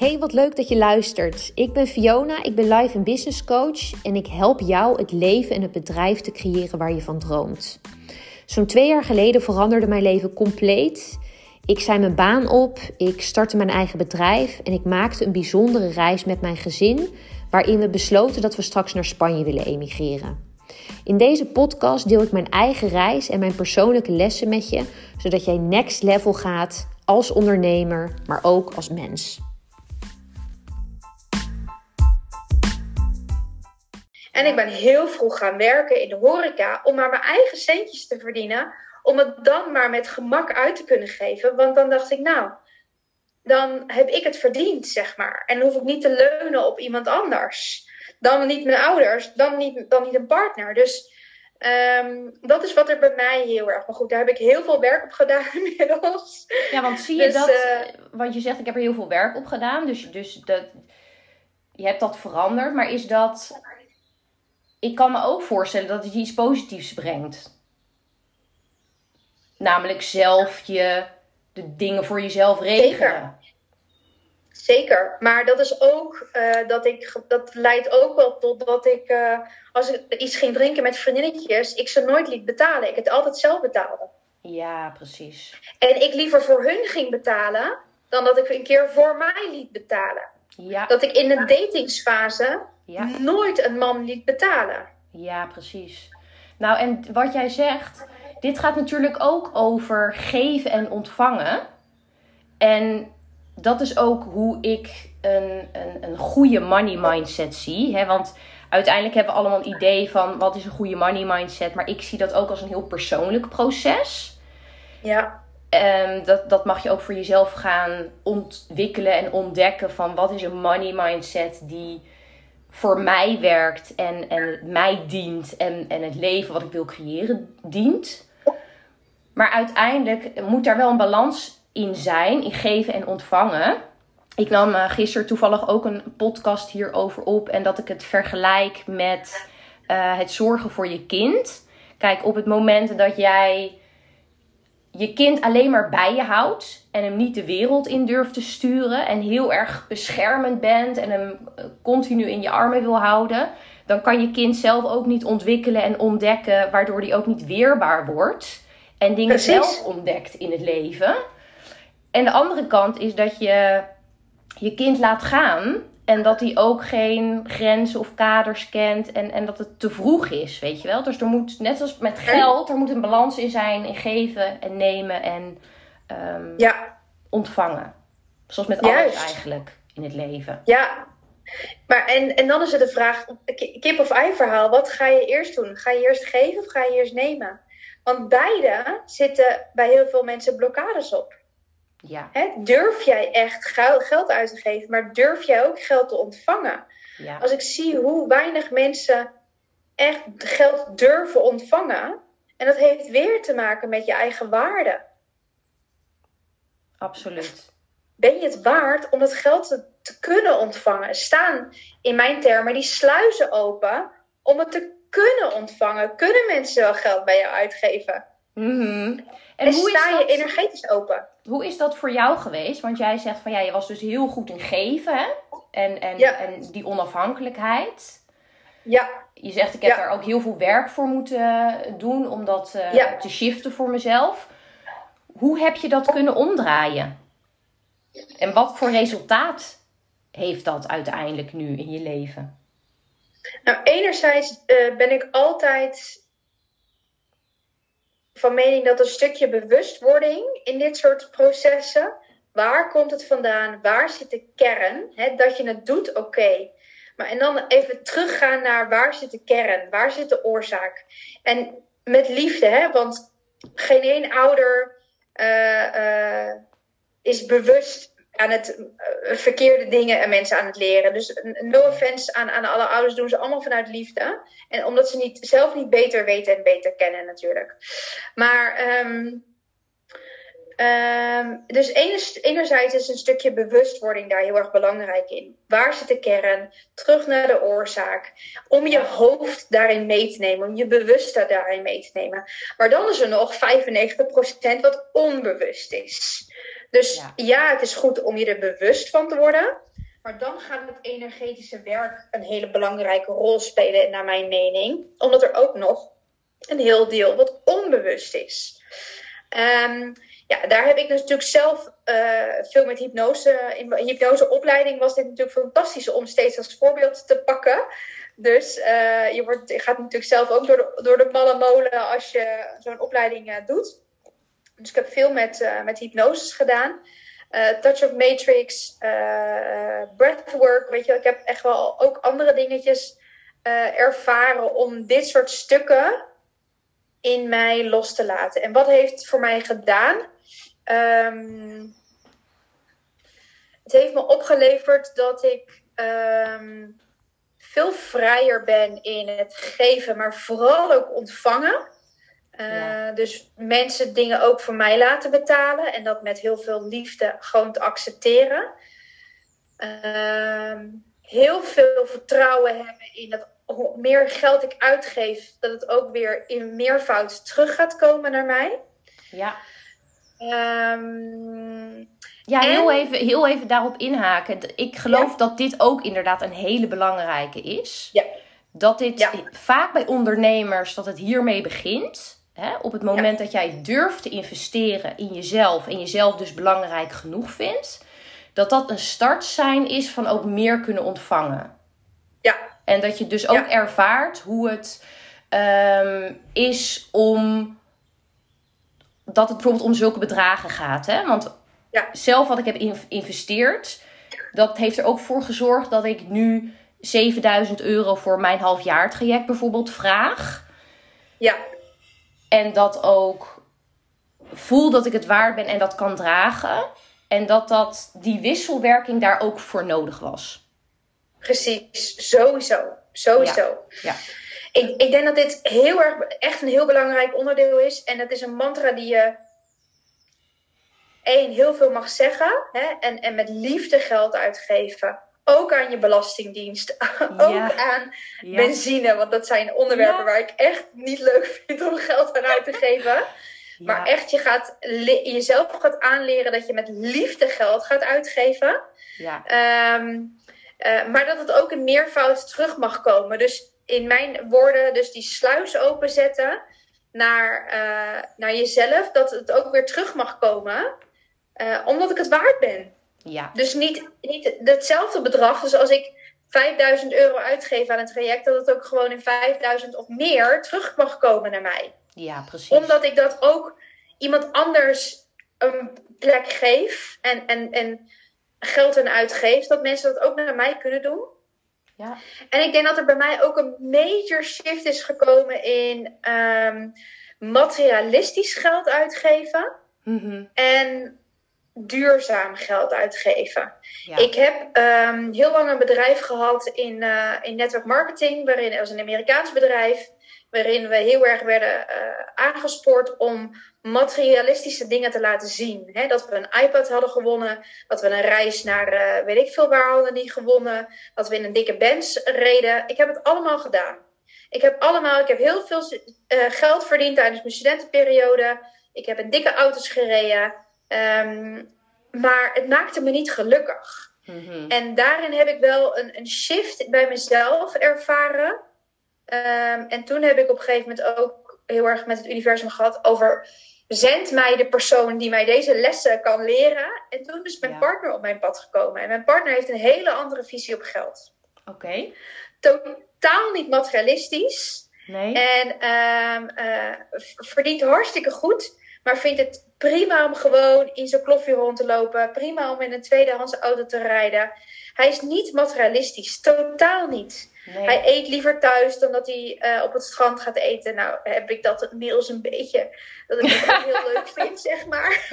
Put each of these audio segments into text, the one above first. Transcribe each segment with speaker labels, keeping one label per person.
Speaker 1: Hey, wat leuk dat je luistert. Ik ben Fiona, ik ben life en business coach en ik help jou het leven en het bedrijf te creëren waar je van droomt. Zo'n twee jaar geleden veranderde mijn leven compleet. Ik zei mijn baan op, ik startte mijn eigen bedrijf en ik maakte een bijzondere reis met mijn gezin, waarin we besloten dat we straks naar Spanje willen emigreren. In deze podcast deel ik mijn eigen reis en mijn persoonlijke lessen met je, zodat jij next level gaat als ondernemer, maar ook als mens.
Speaker 2: En ik ben heel vroeg gaan werken in de horeca om maar mijn eigen centjes te verdienen. Om het dan maar met gemak uit te kunnen geven. Want dan dacht ik, nou, dan heb ik het verdiend, zeg maar. En hoef ik niet te leunen op iemand anders. Dan niet mijn ouders, dan niet, dan niet een partner. Dus um, dat is wat er bij mij heel erg. Maar goed, daar heb ik heel veel werk op gedaan inmiddels.
Speaker 1: Ja, want zie je dus, dat? Uh, want je zegt, ik heb er heel veel werk op gedaan. Dus, dus dat, je hebt dat veranderd. Maar is dat ik kan me ook voorstellen dat het je iets positiefs brengt. Namelijk zelf je de dingen voor jezelf regelen.
Speaker 2: Zeker. Zeker. Maar dat is ook uh, dat ik dat leidt ook wel tot dat ik uh, als ik iets ging drinken met vriendinnetjes, ik ze nooit liet betalen. Ik het altijd zelf betaalde.
Speaker 1: Ja, precies.
Speaker 2: En ik liever voor hun ging betalen dan dat ik een keer voor mij liet betalen. Ja. Dat ik in de datingsfase ja. nooit een man liet betalen.
Speaker 1: Ja, precies. Nou, en wat jij zegt, dit gaat natuurlijk ook over geven en ontvangen. En dat is ook hoe ik een, een, een goede money mindset zie. Hè? Want uiteindelijk hebben we allemaal een idee van wat is een goede money mindset. Maar ik zie dat ook als een heel persoonlijk proces.
Speaker 2: Ja.
Speaker 1: Um, dat, dat mag je ook voor jezelf gaan ontwikkelen en ontdekken van wat is een money mindset die voor mij werkt en, en mij dient en, en het leven wat ik wil creëren dient. Maar uiteindelijk moet daar wel een balans in zijn, in geven en ontvangen. Ik nam uh, gisteren toevallig ook een podcast hierover op en dat ik het vergelijk met uh, het zorgen voor je kind. Kijk, op het moment dat jij je kind alleen maar bij je houdt en hem niet de wereld in durft te sturen en heel erg beschermend bent en hem eh, continu in je armen wil houden, dan kan je kind zelf ook niet ontwikkelen en ontdekken, waardoor hij ook niet weerbaar wordt en dingen zelf ontdekt in het leven. En de andere kant is dat je je kind laat gaan en dat hij ook geen grenzen of kaders kent. En, en dat het te vroeg is, weet je wel. Dus er moet, net als met geld, er moet een balans in zijn in geven en nemen en um, ja. ontvangen. Zoals met alles eigenlijk in het leven.
Speaker 2: Ja, maar en, en dan is het de vraag, kip of ei verhaal, wat ga je eerst doen? Ga je eerst geven of ga je eerst nemen? Want beide zitten bij heel veel mensen blokkades op.
Speaker 1: Ja.
Speaker 2: durf jij echt geld uit te geven, maar durf jij ook geld te ontvangen? Ja. Als ik zie hoe weinig mensen echt geld durven ontvangen, en dat heeft weer te maken met je eigen waarde.
Speaker 1: Absoluut.
Speaker 2: Ben je het waard om dat geld te, te kunnen ontvangen? Staan in mijn termen die sluizen open om het te kunnen ontvangen? Kunnen mensen wel geld bij jou uitgeven?
Speaker 1: Mm
Speaker 2: en, en hoe sta je energetisch open?
Speaker 1: Hoe is dat voor jou geweest? Want jij zegt van ja, je was dus heel goed in geven hè? En, en, en die onafhankelijkheid.
Speaker 2: Ja.
Speaker 1: Je zegt ik heb daar ook heel veel werk voor moeten doen om dat uh, te shiften voor mezelf. Hoe heb je dat kunnen omdraaien? En wat voor resultaat heeft dat uiteindelijk nu in je leven?
Speaker 2: Nou, enerzijds uh, ben ik altijd van mening dat een stukje bewustwording in dit soort processen. Waar komt het vandaan? Waar zit de kern? dat je het doet, oké. Maar en dan even teruggaan naar waar zit de kern? Waar zit de oorzaak? En met liefde, hè? want geen één ouder uh, uh, is bewust aan het uh, verkeerde dingen en mensen aan het leren. Dus no offense aan, aan alle ouders doen ze allemaal vanuit liefde. En omdat ze niet, zelf niet beter weten en beter kennen natuurlijk. Maar um, um, dus enerzijds is een stukje bewustwording daar heel erg belangrijk in. Waar zit de kern? Terug naar de oorzaak. Om je hoofd daarin mee te nemen. Om je bewustzijn daarin mee te nemen. Maar dan is er nog 95% wat onbewust is. Dus ja. ja. het is goed om je er bewust van te worden. Maar dan gaat het energetische werk een hele belangrijke rol spelen, naar mijn mening. Omdat er ook nog een heel deel wat onbewust is. Um, ja, daar heb ik dus natuurlijk zelf uh, veel met hypnose. In mijn hypnoseopleiding was dit natuurlijk fantastisch om steeds als voorbeeld te pakken. Dus uh, je, wordt, je gaat natuurlijk zelf ook door de, door de malle molen als je zo'n opleiding uh, doet. Dus ik heb veel met, met hypnoses gedaan. touch of matrix, breathwork, weet je Ik heb echt wel ook andere dingetjes ervaren om dit soort stukken in mij los te laten. En wat heeft voor mij gedaan? Um, het heeft me opgeleverd dat ik um, veel vrijer ben in het geven, maar vooral ook ontvangen. Uh, Dus mensen dingen ook voor mij laten betalen en dat met heel veel liefde gewoon te accepteren. Uh, heel veel vertrouwen hebben in dat hoe meer geld ik uitgeef, dat het ook weer in meervoud terug gaat komen naar mij.
Speaker 1: Ja. Um, ja, heel, even, heel even daarop inhaken. Ik geloof dat dit ook inderdaad een hele belangrijke is. Ja. Dat dit vaak bij ondernemers, dat het hiermee begint. Hè? Op het moment dat jij durft te investeren in jezelf en jezelf dus belangrijk genoeg vindt. Dat dat een startsein is van ook meer kunnen ontvangen.
Speaker 2: Ja.
Speaker 1: En dat je dus ook ervaart hoe het um, is om dat het bijvoorbeeld om zulke bedragen gaat. Hè? Want ja. zelf wat ik heb geïnvesteerd, dat heeft er ook voor gezorgd dat ik nu 7000 euro voor mijn halfjaartraject bijvoorbeeld vraag.
Speaker 2: Ja.
Speaker 1: En dat ook voel dat ik het waard ben en dat kan dragen. En dat, dat die wisselwerking daar ook voor nodig was.
Speaker 2: Precies, sowieso. Sowieso.
Speaker 1: Ja. ja.
Speaker 2: Ik, ik denk dat dit heel erg, echt een heel belangrijk onderdeel is. En dat is een mantra die je één, heel veel mag zeggen. Hè, en, en met liefde geld uitgeven. Ook aan je belastingdienst. ook aan benzine. Want dat zijn onderwerpen waar ik echt niet leuk vind om geld aan uit te geven. Maar echt, je gaat jezelf gaat aanleren dat je met liefde geld gaat uitgeven.
Speaker 1: Ja.
Speaker 2: Ehm, uh, maar dat het ook een meervoud terug mag komen. Dus in mijn woorden, dus die sluis openzetten naar, uh, naar jezelf, dat het ook weer terug mag komen, uh, omdat ik het waard ben.
Speaker 1: Ja.
Speaker 2: Dus niet, niet hetzelfde bedrag. Dus als ik 5000 euro uitgeef aan een traject, dat het ook gewoon in 5000 of meer terug mag komen naar mij.
Speaker 1: Ja, precies.
Speaker 2: Omdat ik dat ook iemand anders een plek geef en, en, en geld aan uitgeef, dat mensen dat ook naar mij kunnen doen.
Speaker 1: Ja.
Speaker 2: En ik denk dat er bij mij ook een major shift is gekomen in um, materialistisch geld uitgeven
Speaker 1: mm
Speaker 2: en duurzaam geld uitgeven. Ja. Ik heb um, heel lang een bedrijf gehad in, uh, in network marketing, waarin als een Amerikaans bedrijf, waarin we heel erg werden uh, aangespoord om materialistische dingen te laten zien. Dat we een iPad hadden gewonnen, dat we een reis naar uh, weet ik veel waar hadden die gewonnen, dat we in een dikke Benz reden. Ik heb het allemaal gedaan. Ik heb allemaal, ik heb heel veel geld verdiend tijdens mijn studentenperiode. Ik heb in dikke auto's gereden. Um, maar het maakte me niet gelukkig.
Speaker 1: Mm -hmm.
Speaker 2: En daarin heb ik wel een, een shift bij mezelf ervaren. Um, en toen heb ik op een gegeven moment ook heel erg met het universum gehad over zend mij de persoon die mij deze lessen kan leren. En toen is mijn ja. partner op mijn pad gekomen. En mijn partner heeft een hele andere visie op geld.
Speaker 1: Oké. Okay.
Speaker 2: Totaal niet materialistisch.
Speaker 1: Nee.
Speaker 2: En um, uh, verdient hartstikke goed. Maar vindt het prima om gewoon in zijn kloffie rond te lopen. Prima om in een tweedehands auto te rijden. Hij is niet materialistisch. Totaal niet.
Speaker 1: Nee.
Speaker 2: Hij eet liever thuis dan dat hij uh, op het strand gaat eten. Nou, heb ik dat inmiddels een beetje. Dat ik het heel leuk vind, zeg maar.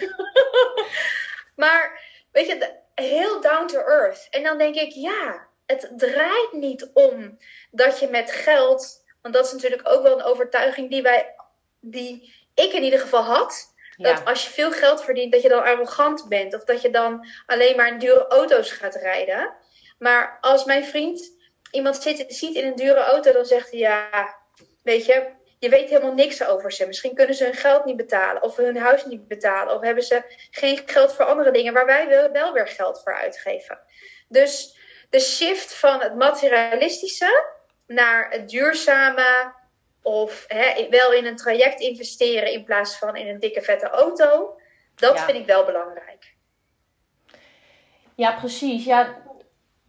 Speaker 2: maar, weet je, heel down to earth. En dan denk ik, ja, het draait niet om dat je met geld. Want dat is natuurlijk ook wel een overtuiging die wij. Die ik in ieder geval had. Ja. Dat als je veel geld verdient, dat je dan arrogant bent. Of dat je dan alleen maar in dure auto's gaat rijden. Maar als mijn vriend iemand zit, ziet in een dure auto, dan zegt hij ja, weet je, je weet helemaal niks over ze. Misschien kunnen ze hun geld niet betalen, of hun huis niet betalen, of hebben ze geen geld voor andere dingen waar wij wel weer geld voor uitgeven. Dus de shift van het materialistische naar het duurzame. Of hè, wel in een traject investeren in plaats van in een dikke vette auto. Dat vind ik wel belangrijk.
Speaker 1: Ja, precies. Ja,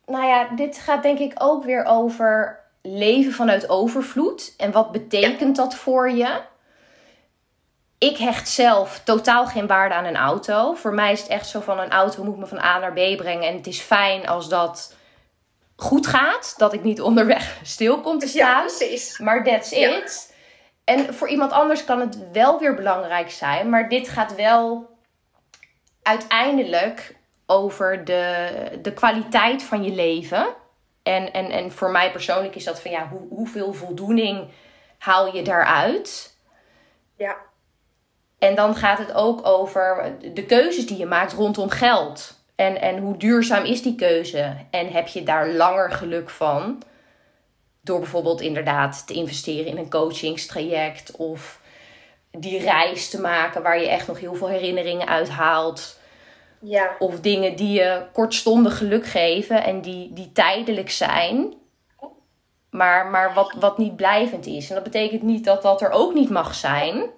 Speaker 1: nou ja, dit gaat denk ik ook weer over leven vanuit overvloed. En wat betekent dat voor je? Ik hecht zelf totaal geen waarde aan een auto. Voor mij is het echt zo van een auto moet me van A naar B brengen. En het is fijn als dat goed gaat. Dat ik niet onderweg stil kom te staan.
Speaker 2: Ja, precies.
Speaker 1: Maar that's it. En voor iemand anders kan het wel weer belangrijk zijn. Maar dit gaat wel uiteindelijk over de, de kwaliteit van je leven. En, en, en voor mij persoonlijk is dat van ja, hoe, hoeveel voldoening haal je daaruit?
Speaker 2: Ja.
Speaker 1: En dan gaat het ook over de keuzes die je maakt rondom geld. En, en hoe duurzaam is die keuze? En heb je daar langer geluk van? Door bijvoorbeeld inderdaad te investeren in een coachingstraject of die reis te maken waar je echt nog heel veel herinneringen uithaalt.
Speaker 2: Ja.
Speaker 1: Of dingen die je kortstondig geluk geven en die, die tijdelijk zijn, maar, maar wat, wat niet blijvend is. En dat betekent niet dat dat er ook niet mag zijn.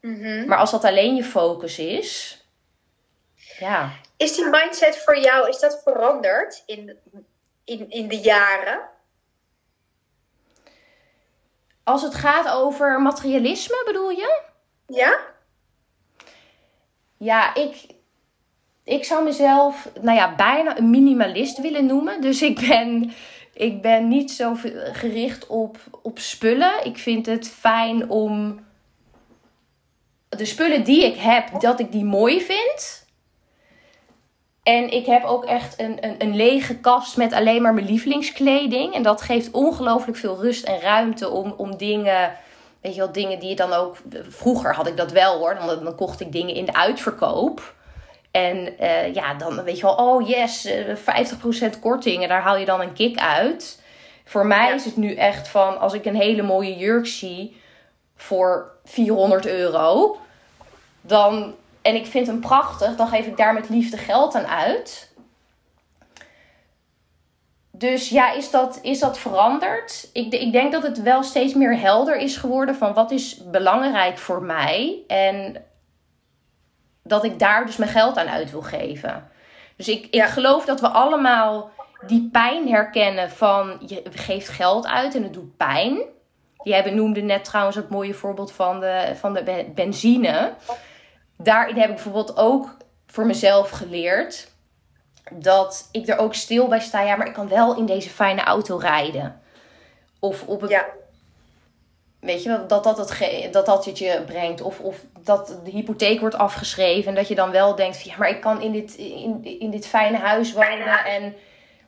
Speaker 2: Mhm.
Speaker 1: Maar als dat alleen je focus is, ja.
Speaker 2: Is die mindset voor jou, is dat veranderd in, in, in de jaren?
Speaker 1: Als het gaat over materialisme, bedoel je?
Speaker 2: Ja?
Speaker 1: Ja, ik, ik zou mezelf, nou ja, bijna een minimalist willen noemen. Dus ik ben, ik ben niet zo gericht op, op spullen. Ik vind het fijn om de spullen die ik heb, dat ik die mooi vind. En ik heb ook echt een, een, een lege kast met alleen maar mijn lievelingskleding. En dat geeft ongelooflijk veel rust en ruimte om, om dingen. Weet je wel, dingen die je dan ook. Vroeger had ik dat wel hoor. Dan, dan kocht ik dingen in de uitverkoop. En uh, ja, dan weet je wel, oh yes, uh, 50% korting. En daar haal je dan een kick uit. Voor mij
Speaker 2: Ja.
Speaker 1: is het nu echt van als ik een hele mooie jurk zie voor 400 euro. Dan, en ik vind hem prachtig, dan geef ik daar met liefde geld aan uit. Dus ja, is dat, is dat veranderd? Ik, ik denk dat het wel steeds meer helder is geworden van wat is belangrijk voor mij. En dat ik daar dus mijn geld aan uit wil geven. Dus ik, ik
Speaker 2: Ja.
Speaker 1: geloof dat we allemaal die pijn herkennen van je geeft geld uit en het doet pijn. Jij benoemde net trouwens het mooie voorbeeld van de, van de be- benzine. Daarin heb ik bijvoorbeeld ook voor mezelf geleerd dat ik er ook stil bij sta. Ja, maar ik kan wel in deze fijne auto rijden. Of op het
Speaker 2: Ja.
Speaker 1: Weet je, wel, dat dat het, dat, dat het je brengt. Of, of dat de hypotheek wordt afgeschreven. En dat je dan wel denkt: van, ja, maar ik kan in dit, in, in dit fijne huis wonen. En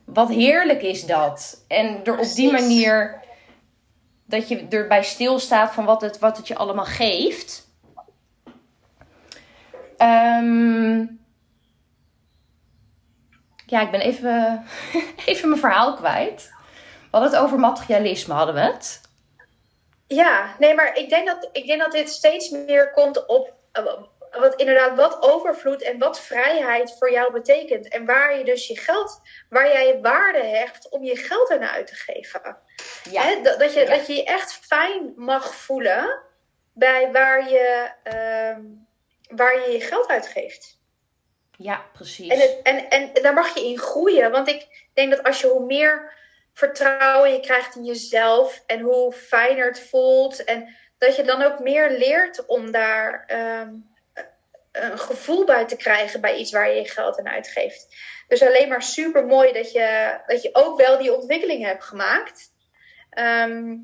Speaker 1: wat heerlijk is dat. En er op die manier dat je erbij stilstaat van wat het, wat het je allemaal geeft. Ehm, ja, ik ben even, even mijn verhaal kwijt. We hadden het over materialisme, hadden we het?
Speaker 2: Ja, nee, maar ik denk dat, ik denk dat dit steeds meer komt op eh, wat inderdaad wat overvloed en wat vrijheid voor jou betekent. En waar je dus je geld, waar jij je waarde hecht om je geld aan uit te geven. Dat, dat, je,
Speaker 1: Ja.
Speaker 2: dat je je echt fijn mag voelen bij waar je, ehm, waar je je geld uitgeeft.
Speaker 1: Ja, precies.
Speaker 2: En, het, en, en daar mag je in groeien. Want ik denk dat als je hoe meer vertrouwen je krijgt in jezelf en hoe fijner het voelt. En dat je dan ook meer leert om daar ehm, een gevoel bij te krijgen bij iets waar je je geld aan uitgeeft. Dus alleen maar super mooi dat je, dat je ook wel die ontwikkeling hebt gemaakt. Ehm,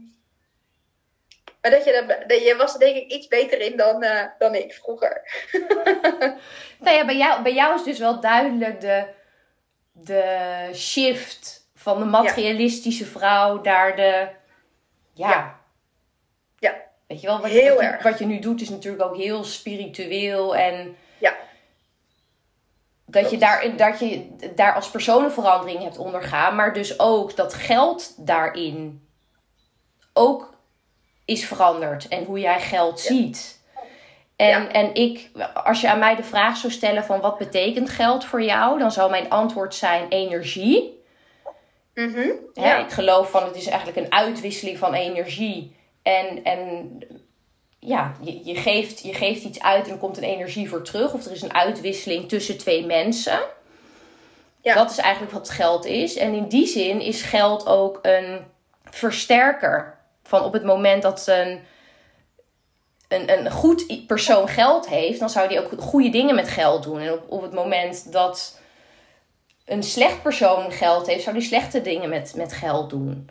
Speaker 2: maar dat je, dat, dat je was er denk ik iets beter in dan, eh, dan ik vroeger.
Speaker 1: Nou ja, bij jou, bij jou is dus wel duidelijk de, de shift van de materialistische vrouw naar de. Ja.
Speaker 2: Ja. Ja.
Speaker 1: Weet je wel, wat,
Speaker 2: Heel
Speaker 1: wat, je,
Speaker 2: erg.
Speaker 1: wat je nu doet is natuurlijk ook heel spiritueel en.
Speaker 2: Ja.
Speaker 1: Dat je, daar, dat je daar als personenverandering hebt ondergaan, maar dus ook dat geld daarin ook is veranderd en hoe jij geld ziet. En,
Speaker 2: Ja.
Speaker 1: en ik, als je aan mij de vraag zou stellen van wat betekent geld voor jou, dan zou mijn antwoord zijn energie.
Speaker 2: Mhm,
Speaker 1: Hè,
Speaker 2: Ja.
Speaker 1: Ik geloof van het is eigenlijk een uitwisseling van energie. En, en ja, je, je, geeft, je geeft iets uit en er komt een energie voor terug. Of er is een uitwisseling tussen twee mensen.
Speaker 2: Ja.
Speaker 1: Dat is eigenlijk wat geld is. En in die zin is geld ook een versterker. Van op het moment dat een, een, een goed persoon geld heeft, dan zou die ook goede dingen met geld doen. En op, op het moment dat een slecht persoon geld heeft, zou die slechte dingen met, met geld doen.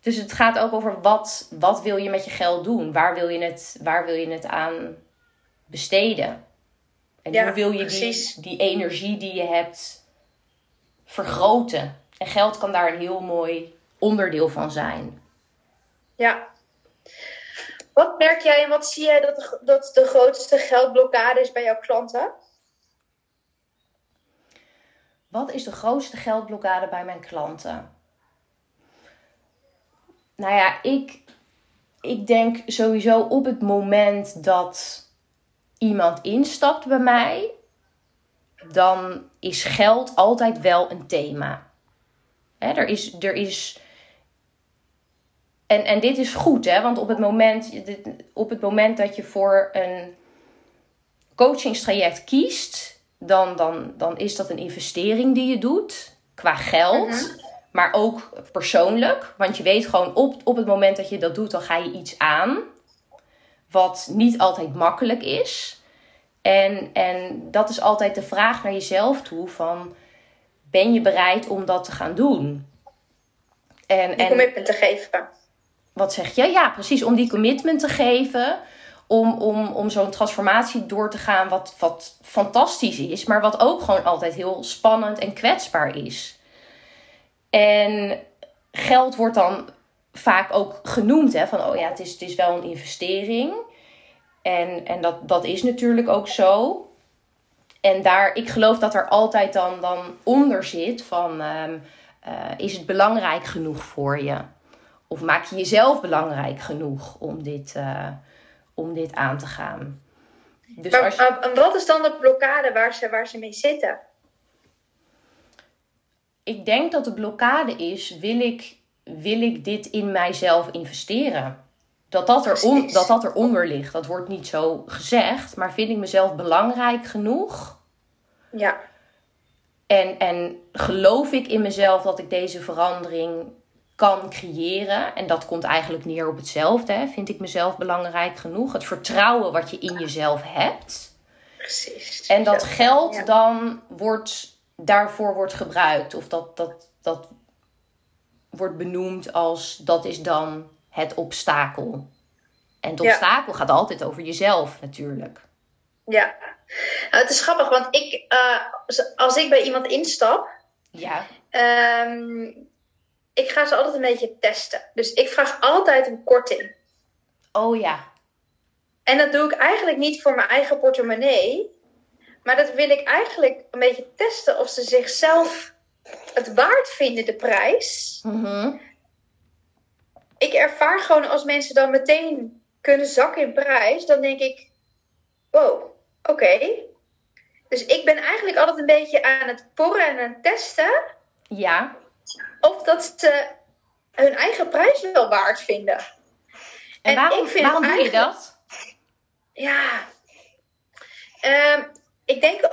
Speaker 1: Dus het gaat ook over wat, wat wil je met je geld doen? Waar wil je het, waar wil je het aan besteden? En
Speaker 2: Ja,
Speaker 1: hoe wil je die, die energie die je hebt vergroten? En geld kan daar een heel mooi onderdeel van zijn.
Speaker 2: Ja. Wat merk jij en wat zie jij dat de, dat de grootste geldblokkade is bij jouw klanten?
Speaker 1: Wat is de grootste geldblokkade bij mijn klanten? Nou ja, ik, ik denk sowieso op het moment dat iemand instapt bij mij, dan is geld altijd wel een thema. Hè, er is, er is en, en dit is goed, hè? want op het, moment, dit- op het moment dat je voor een coachingstraject kiest, dan, dan, dan is dat een investering die je doet qua geld, maar ook persoonlijk. Want je weet gewoon op, op het moment dat je dat doet, dan ga je iets aan, wat niet altijd makkelijk is. En, en dat is altijd de vraag naar jezelf toe van, ben je bereid om dat te gaan doen? En, en,
Speaker 2: commitment te geven.
Speaker 1: Wat zeg je? Ja, precies. Om die commitment te geven. Om, om, om zo'n transformatie door te gaan wat, wat fantastisch is. Maar wat ook gewoon altijd heel spannend en kwetsbaar is. En geld wordt dan vaak ook genoemd. Hè, van oh ja, het is, het is wel een investering. En, en dat, dat is natuurlijk ook zo. En daar, ik geloof dat er altijd dan, dan onder zit van... ehm, eh, is het belangrijk genoeg voor je? Of maak je jezelf belangrijk genoeg om dit, eh, om dit aan te gaan? Dus
Speaker 2: Maar,
Speaker 1: als,
Speaker 2: maar- en wat is dan de blokkade waar ze, waar ze mee zitten?
Speaker 1: ik denk dat de blokkade is: wil ik, wil ik dit in mijzelf investeren? Dat dat, er on, dat dat eronder ligt. Dat wordt niet zo gezegd, maar vind ik mezelf belangrijk genoeg?
Speaker 2: Ja,
Speaker 1: En, en geloof ik in mezelf dat ik deze verandering kan creëren? En dat komt eigenlijk neer op hetzelfde. Hè? Vind ik mezelf belangrijk genoeg? Het vertrouwen wat je in jezelf hebt.
Speaker 2: precies.
Speaker 1: En dat geld
Speaker 2: Ja.
Speaker 1: dan wordt, daarvoor wordt gebruikt. Of dat, dat, dat wordt benoemd als dat is dan het obstakel. En het
Speaker 2: Ja.
Speaker 1: obstakel gaat altijd over jezelf natuurlijk.
Speaker 2: Ja, Nou, het is grappig, want ik, eh, als- als ik bij iemand instap,
Speaker 1: Ja,
Speaker 2: ehm, ik ga ze altijd een beetje testen. Dus ik vraag altijd een korting.
Speaker 1: oh ja.
Speaker 2: En dat doe ik eigenlijk niet voor mijn eigen portemonnee. Maar dat wil ik eigenlijk een beetje testen of ze zichzelf het waard vinden, de prijs.
Speaker 1: Mhm.
Speaker 2: Ik ervaar gewoon als mensen dan meteen kunnen zakken in prijs, dan denk ik: wow, oké. Dus ik ben eigenlijk altijd een beetje aan het porren en aan het testen
Speaker 1: Ja,
Speaker 2: of dat ze hun eigen prijs wel waard vinden.
Speaker 1: en,
Speaker 2: En
Speaker 1: waarom, waarom doe je dat?
Speaker 2: Ja. Ehm, ik denk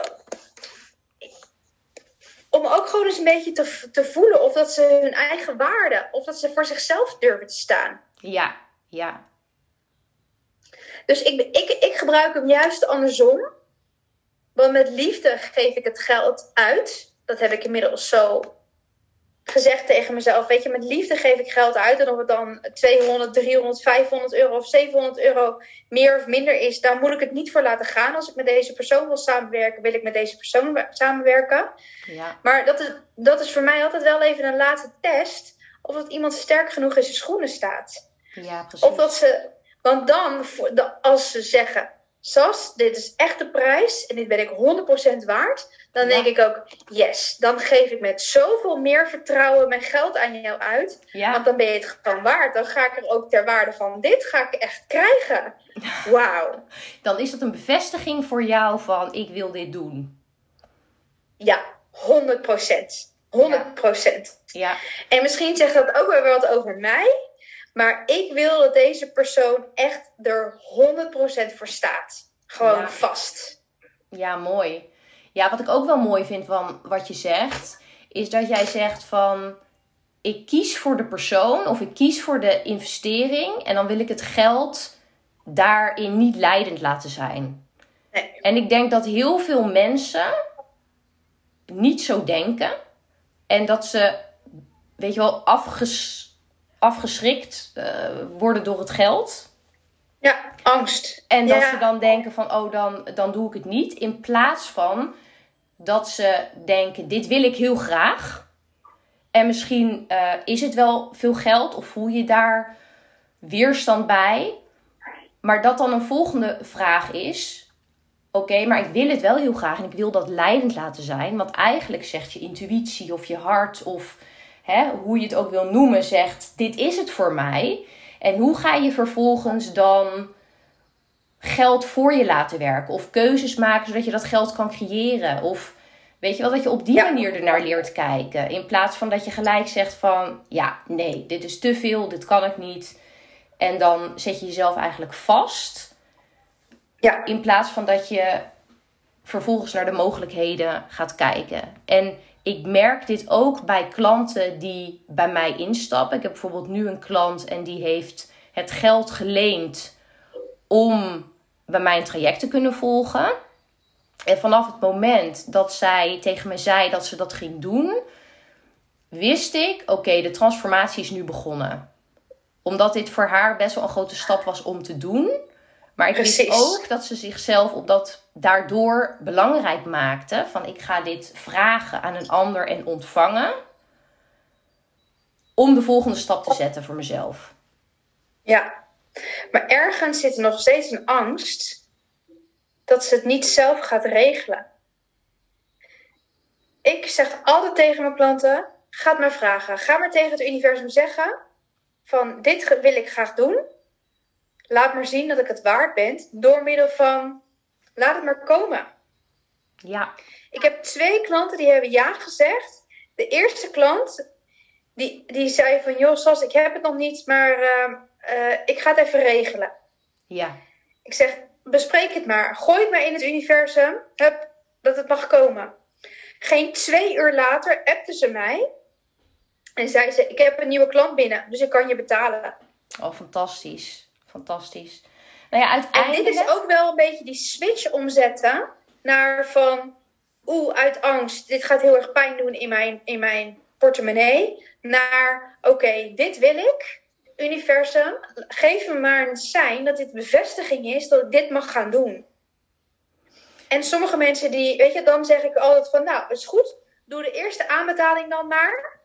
Speaker 2: om ook gewoon eens een beetje te, te voelen of dat ze hun eigen waarde, of dat ze voor zichzelf durven te staan.
Speaker 1: Ja, ja.
Speaker 2: Dus ik, ik, ik gebruik hem juist andersom. Want met liefde geef ik het geld uit. Dat heb ik inmiddels zo gezegd tegen mezelf. Weet je, met liefde geef ik geld uit. En of het dan 200, 300, 500 euro of 700 euro meer of minder is, daar moet ik het niet voor laten gaan. Als ik met deze persoon wil samenwerken, wil ik met deze persoon we- samenwerken.
Speaker 1: ja.
Speaker 2: Maar dat is, dat is voor mij altijd wel even een laatste test. Of dat iemand sterk genoeg in zijn schoenen staat.
Speaker 1: Ja, precies.
Speaker 2: Of dat ze, want dan, als ze zeggen, Sas, dit is echt de prijs en dit ben ik 100% waard, dan
Speaker 1: Ja.
Speaker 2: denk ik ook, yes, dan geef ik met zoveel meer vertrouwen mijn geld aan jou uit,
Speaker 1: ja,
Speaker 2: want dan ben je het gewoon waard. Dan ga ik er ook ter waarde van, dit ga ik echt krijgen. Wauw.
Speaker 1: dan is dat een bevestiging voor jou van ik wil dit doen.
Speaker 2: Ja, 100%. 100%.
Speaker 1: Ja.
Speaker 2: En misschien zegt dat ook wel wat over mij. Maar ik wil dat deze persoon echt er 100% voor staat. Gewoon
Speaker 1: Ja.
Speaker 2: vast.
Speaker 1: Ja, mooi. Ja, wat ik ook wel mooi vind van wat je zegt, is dat jij zegt van ik kies voor de persoon of ik kies voor de investering en dan wil ik het geld daarin niet leidend laten zijn.
Speaker 2: Nee.
Speaker 1: En ik denk dat heel veel mensen niet zo denken en dat ze, weet je wel, afges, afgeschrikt eh, worden door het geld.
Speaker 2: Ja, angst.
Speaker 1: En dat
Speaker 2: Ja.
Speaker 1: ze dan denken van, oh, dan, dan doe ik het niet. In plaats van dat ze denken, dit wil ik heel graag. En misschien eh, is het wel veel geld of voel je daar weerstand bij. Maar dat dan een volgende vraag is. Oké, maar ik wil het wel heel graag en ik wil dat leidend laten zijn. Want eigenlijk zegt je intuïtie of je hart of hè, hoe je het ook wil noemen, zegt dit is het voor mij. En hoe ga je vervolgens dan geld voor je laten werken? Of keuzes maken zodat je dat geld kan creëren? Of weet je wel, dat je op die
Speaker 2: Ja.
Speaker 1: manier ernaar leert kijken. In plaats van dat je gelijk zegt van ja, nee, dit is te veel, dit kan ik niet. En dan zet je jezelf eigenlijk vast.
Speaker 2: Ja.
Speaker 1: In plaats van dat je vervolgens naar de mogelijkheden gaat kijken. En ik merk dit ook bij klanten die bij mij instappen. Ik heb bijvoorbeeld nu een klant en die heeft het geld geleend om bij mij een traject te kunnen volgen. En vanaf het moment dat zij tegen me zei dat ze dat ging doen, wist ik: oké, de transformatie is nu begonnen. Omdat dit voor haar best wel een grote stap was om te doen. Maar ik wist
Speaker 2: Precies.
Speaker 1: ook dat ze zichzelf op dat daardoor belangrijk maakte. Van ik ga dit vragen aan een ander en ontvangen. Om de volgende stap te zetten voor mezelf.
Speaker 2: Ja. Maar ergens zit er nog steeds een angst dat ze het niet zelf gaat regelen. Ik zeg altijd tegen mijn klanten: ga het maar vragen. Ga maar tegen het universum zeggen: van dit wil ik graag doen. Laat maar zien dat ik het waard ben door middel van laat het maar komen.
Speaker 1: Ja,
Speaker 2: Ik heb twee klanten die hebben ja gezegd. De eerste klant die, die zei van joh Sas, ik heb het nog niet, maar ehm, eh, ik ga het even regelen.
Speaker 1: ja,
Speaker 2: Ik zeg, bespreek het maar. Gooi het maar in het universum. Hup, dat het mag komen. Geen twee uur later appte ze mij. En zei ze, ik heb een nieuwe klant binnen, dus ik kan je betalen.
Speaker 1: oh fantastisch. Fantastisch. Nou ja,
Speaker 2: En dit is ook wel een beetje die switch omzetten naar van, oeh, uit angst, dit gaat heel erg pijn doen in mijn, in mijn portemonnee. Naar, oké, dit wil ik. Universum, geef me maar een sein dat dit bevestiging is dat ik dit mag gaan doen. En sommige mensen die, weet je, dan zeg ik altijd van, nou, is goed, doe de eerste aanbetaling dan maar.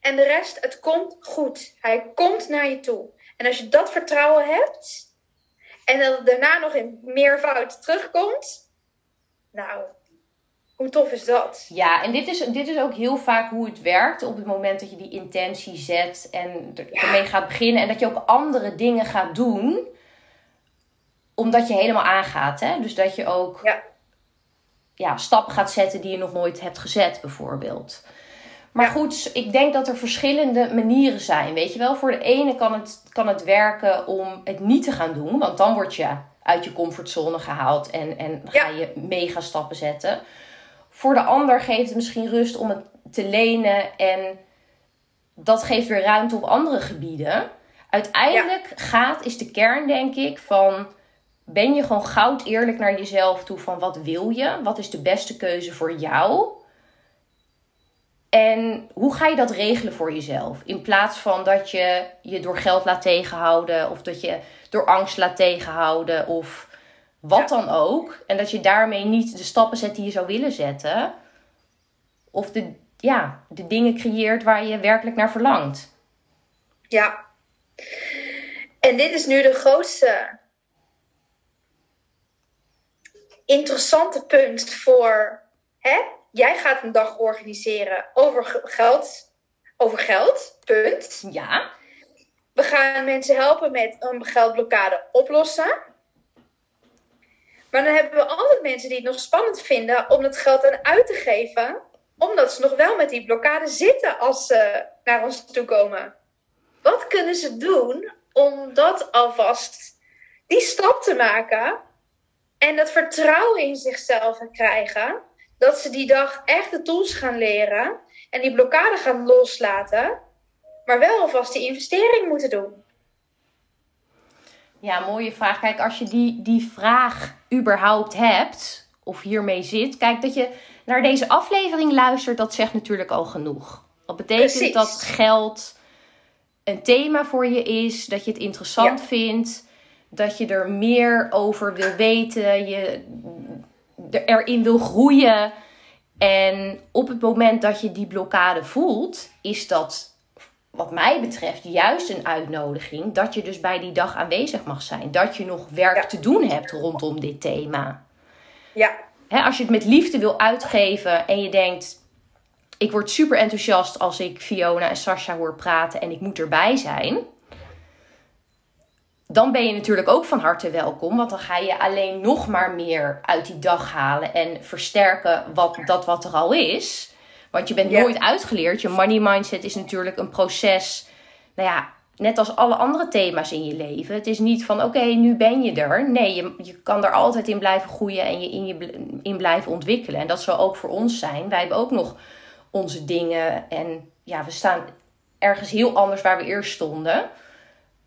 Speaker 2: En de rest, het komt goed. Hij komt naar je toe. En als je dat vertrouwen hebt, en dat het daarna nog in meervoud terugkomt. Nou, hoe tof is dat?
Speaker 1: Ja, en dit is, dit is ook heel vaak hoe het werkt op het moment dat je die intentie zet en er-
Speaker 2: Ja.
Speaker 1: ermee gaat beginnen. En dat je ook andere dingen gaat doen, omdat je helemaal aangaat. Hè? Dus dat je ook
Speaker 2: Ja.
Speaker 1: ja, stappen gaat zetten die je nog nooit hebt gezet, bijvoorbeeld. Maar goed, ik denk dat er verschillende manieren zijn. Weet je wel, voor de ene kan het, kan het werken om het niet te gaan doen, want dan word je uit je comfortzone gehaald en, en ga je mega stappen zetten. Voor de ander geeft het misschien rust om het te lenen en dat geeft weer ruimte op andere gebieden. Uiteindelijk gaat, is de kern denk ik van ben je gewoon goud eerlijk naar jezelf toe van wat wil je? Wat is de beste keuze voor jou? En hoe ga je dat regelen voor jezelf? In plaats van dat je je door geld laat tegenhouden of dat je door angst laat tegenhouden of wat
Speaker 2: Ja.
Speaker 1: dan ook. En dat je daarmee niet de stappen zet die je zou willen zetten. Of de, ja, de dingen creëert waar je werkelijk naar verlangt.
Speaker 2: Ja. En dit is nu de grootste interessante punt voor. Hè? Jij gaat een dag organiseren over ge- geld. Over geld, punt.
Speaker 1: Ja,
Speaker 2: We gaan mensen helpen met een geldblokkade oplossen. Maar dan hebben we altijd mensen die het nog spannend vinden om het geld aan uit te geven. Omdat ze nog wel met die blokkade zitten als ze naar ons toe komen. Wat kunnen ze doen om dat alvast die stap te maken en dat vertrouwen in zichzelf te krijgen? Dat ze die dag echt de tools gaan leren en die blokkade gaan loslaten, maar wel alvast die investering moeten doen.
Speaker 1: Ja, mooie vraag. Kijk, als je die, die vraag überhaupt hebt, of hiermee zit, kijk dat je naar deze aflevering luistert, dat zegt natuurlijk al genoeg. Dat betekent dat geld een thema voor je is, dat je het interessant vindt, dat je er meer over wil weten, je erin wil groeien. En op het moment dat je die blokkade voelt, is dat wat mij betreft juist een uitnodiging dat je dus bij die dag aanwezig mag zijn. Dat je nog werk te doen hebt rondom dit thema.
Speaker 2: Ja.
Speaker 1: als je het met liefde wil uitgeven en je denkt, ik word super enthousiast als ik Fiona en Sasha hoor praten en ik moet erbij zijn. Dan ben je natuurlijk ook van harte welkom, want dan ga je alleen nog maar meer uit die dag halen en versterken wat, dat wat er al is. Want je bent nooit uitgeleerd. Je money mindset is natuurlijk een proces. Nou ja, net als alle andere thema's in je leven. Het is niet van oké, nu ben je er. Nee, je, je kan er altijd in blijven groeien en je in, je in blijven ontwikkelen. En dat zal ook voor ons zijn. Wij hebben ook nog onze dingen. En ja, we staan ergens heel anders waar we eerst stonden.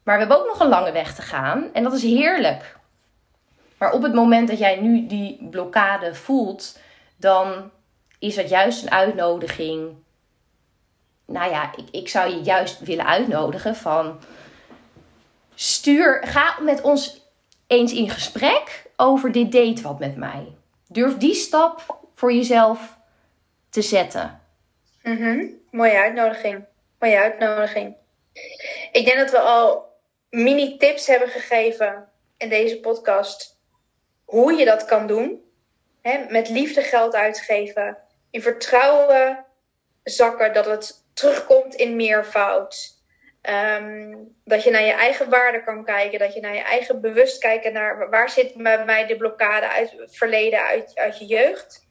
Speaker 1: Maar we hebben ook nog een lange weg te gaan. En dat is heerlijk. Maar op het moment dat jij nu die blokkade voelt, dan is dat juist een uitnodiging. Nou ja, ik, ik zou je juist willen uitnodigen van stuur, ga met ons eens in gesprek over dit date wat met mij. Durf die stap voor jezelf te zetten.
Speaker 2: Mm Mooie uitnodiging. Mooie uitnodiging. Ik denk dat we al mini-tips hebben gegeven in deze podcast. Hoe je dat kan doen. met liefde geld uitgeven in vertrouwen zakken dat het terugkomt in meervoud. Um, dat je naar je eigen waarde kan kijken, dat je naar je eigen bewust kijkt naar waar zit bij mij de blokkade uit het verleden, uit, uit je jeugd.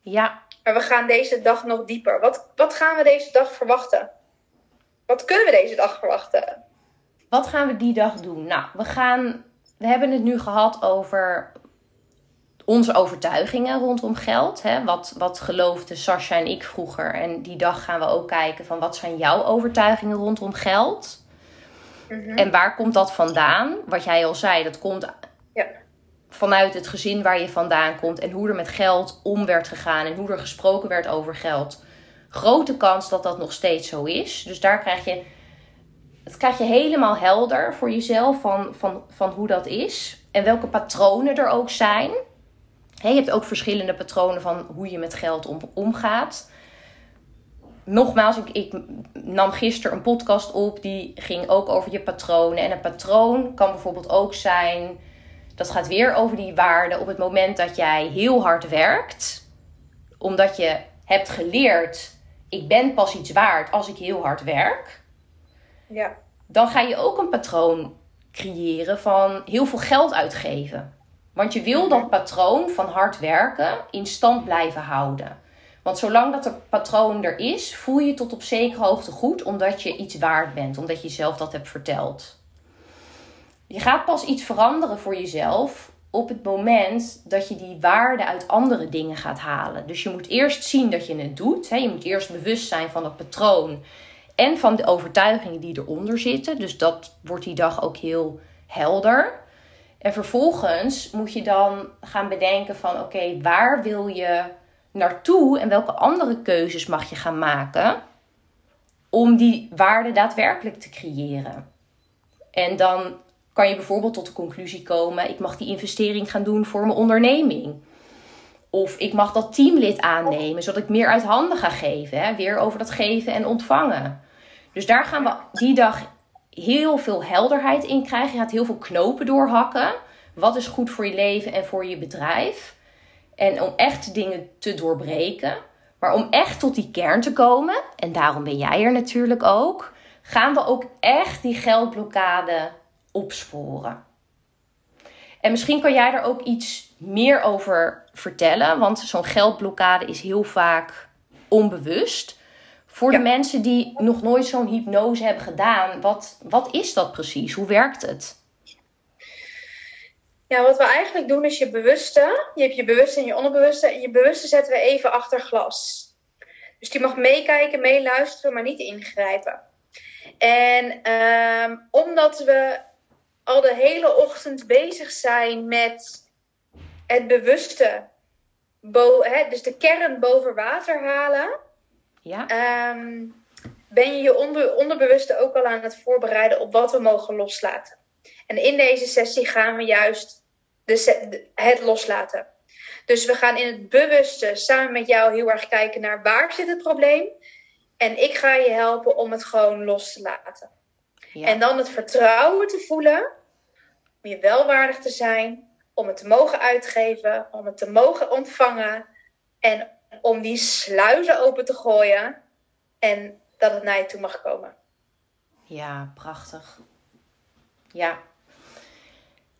Speaker 1: Ja.
Speaker 2: Maar we gaan deze dag nog dieper. Wat, wat gaan we deze dag verwachten? Wat kunnen we deze dag verwachten?
Speaker 1: Wat gaan we die dag doen? Nou, we gaan. We hebben het nu gehad over onze overtuigingen rondom geld. Hè? Wat, wat geloofden Sascha en ik vroeger. En die dag gaan we ook kijken van wat zijn jouw overtuigingen rondom geld. Mhm. En waar komt dat vandaan? Wat jij al zei, dat komt
Speaker 2: ja.
Speaker 1: vanuit het gezin waar je vandaan komt. En hoe er met geld om werd gegaan. En hoe er gesproken werd over geld. Grote kans dat dat nog steeds zo is. Dus daar krijg je... Het krijg je helemaal helder voor jezelf van, van, van hoe dat is. En welke patronen er ook zijn je hebt ook verschillende patronen van hoe je met geld om, omgaat. Nogmaals, ik, ik nam gisteren een podcast op die ging ook over je patronen. En een patroon kan bijvoorbeeld ook zijn, dat gaat weer over die waarden. Op het moment dat jij heel hard werkt, omdat je hebt geleerd, ik ben pas iets waard als ik heel hard werk.
Speaker 2: Ja.
Speaker 1: Dan ga je ook een patroon creëren van heel veel geld uitgeven. Want je wil dat patroon van hard werken in stand blijven houden. Want zolang dat het patroon er is, voel je tot op zekere hoogte goed, omdat je iets waard bent, omdat je zelf dat hebt verteld. Je gaat pas iets veranderen voor jezelf op het moment dat je die waarde uit andere dingen gaat halen. Dus je moet eerst zien dat je het doet. Je moet eerst bewust zijn van het patroon en van de overtuigingen die eronder zitten. Dus dat wordt die dag ook heel helder. En vervolgens moet je dan gaan bedenken van oké, waar wil je naartoe en welke andere keuzes mag je gaan maken om die waarde daadwerkelijk te creëren. En dan kan je bijvoorbeeld tot de conclusie komen: ik mag die investering gaan doen voor mijn onderneming. Of ik mag dat teamlid aannemen, zodat ik meer uit handen ga geven. Hè? Weer over dat geven en ontvangen. Dus daar gaan we die dag heel veel helderheid in krijgen. Je gaat heel veel knopen doorhakken. Wat is goed voor je leven en voor je bedrijf? En om echt dingen te doorbreken. Maar om echt tot die kern te komen, en daarom ben jij er natuurlijk ook, gaan we ook echt die geldblokkade opsporen. En misschien kan jij er ook iets meer over vertellen, want zo'n geldblokkade is heel vaak onbewust. Voor de mensen die nog nooit zo'n hypnose hebben gedaan, wat, wat is dat precies? Hoe werkt het?
Speaker 2: Ja, wat we eigenlijk doen is je bewuste. Je hebt je bewuste en je onderbewuste. En je bewuste zetten we even achter glas. Dus die mag meekijken, meeluisteren, maar niet ingrijpen. En ehm, omdat we al de hele ochtend bezig zijn met het bewuste, hè, dus de kern boven water halen,
Speaker 1: ja.
Speaker 2: Ehm, ben je je onderbewuste ook al aan het voorbereiden op wat we mogen loslaten. En in deze sessie gaan we juist de, het loslaten. Dus we gaan in het bewuste samen met jou heel erg kijken naar waar zit het probleem. En ik ga je helpen om het gewoon los te laten. Ja. En dan het vertrouwen te voelen om je welwaardig te zijn, om het te mogen uitgeven, om het te mogen ontvangen en om die sluizen open te gooien en dat het naar je toe mag komen.
Speaker 1: Ja, prachtig. Ja.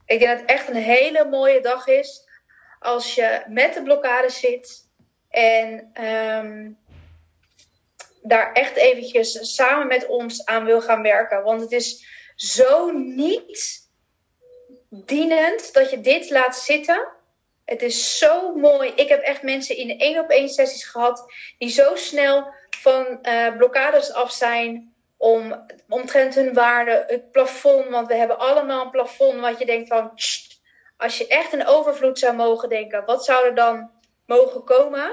Speaker 2: Ik denk dat het echt een hele mooie dag is als je met de blokkade zit en um, daar echt eventjes samen met ons aan wil gaan werken. Want het is zo niet dienend dat je dit laat zitten. Het is zo mooi. Ik heb echt mensen in één op één sessies gehad die zo snel van uh, blokkades af zijn om omtrent hun waarde, het plafond. Want we hebben allemaal een plafond wat je denkt van, als je echt een overvloed zou mogen denken, wat zou er dan mogen komen?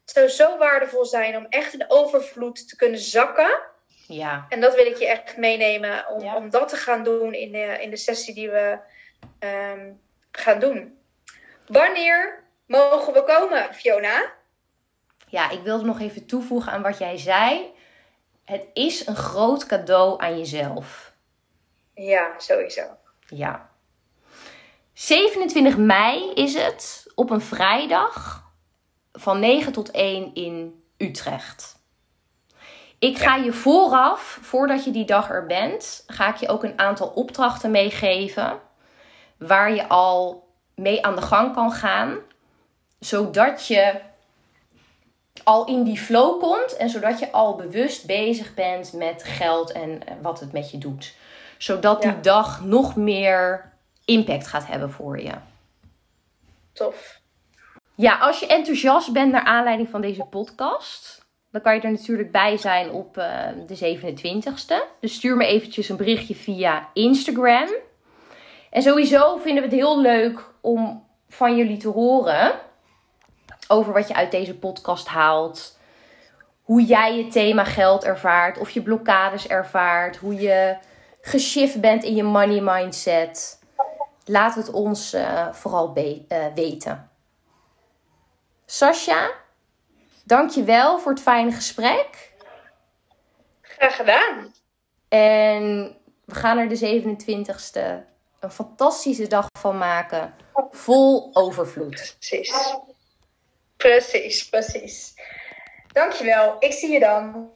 Speaker 2: Het zou zo waardevol zijn om echt een overvloed te kunnen zakken.
Speaker 1: Ja.
Speaker 2: En dat wil ik je echt meenemen om, om dat te gaan doen in de, in de sessie die we um, gaan doen. Wanneer mogen we komen, Fiona?
Speaker 1: Ja, ik wilde nog even toevoegen aan wat jij zei. Het is een groot cadeau aan jezelf.
Speaker 2: Ja, sowieso.
Speaker 1: Ja. 27 mei is het op een vrijdag van 9 tot 1 in Utrecht. Ik ga je vooraf, voordat je die dag er bent, ga ik je ook een aantal opdrachten meegeven waar je al mee aan de gang kan gaan, zodat je al in die flow komt en zodat je al bewust bezig bent met geld en wat het met je doet. Zodat die dag nog meer impact gaat hebben voor je.
Speaker 2: Tof.
Speaker 1: Ja, als je enthousiast bent naar aanleiding van deze podcast, dan kan je er natuurlijk bij zijn op uh, de 27ste. Dus stuur me eventjes een berichtje via Instagram. En sowieso vinden we het heel leuk om van jullie te horen over wat je uit deze podcast haalt. Hoe jij het thema geld ervaart, of je blokkades ervaart, hoe je geshift bent in je money mindset. Laat het ons uh, vooral uh, weten. Sascha, dankjewel voor het fijne gesprek.
Speaker 2: Graag gedaan.
Speaker 1: En we gaan er de 27ste een fantastische dag van maken. Vol overvloed.
Speaker 2: Precies. Precies, precies. Dankjewel. Ik zie je dan.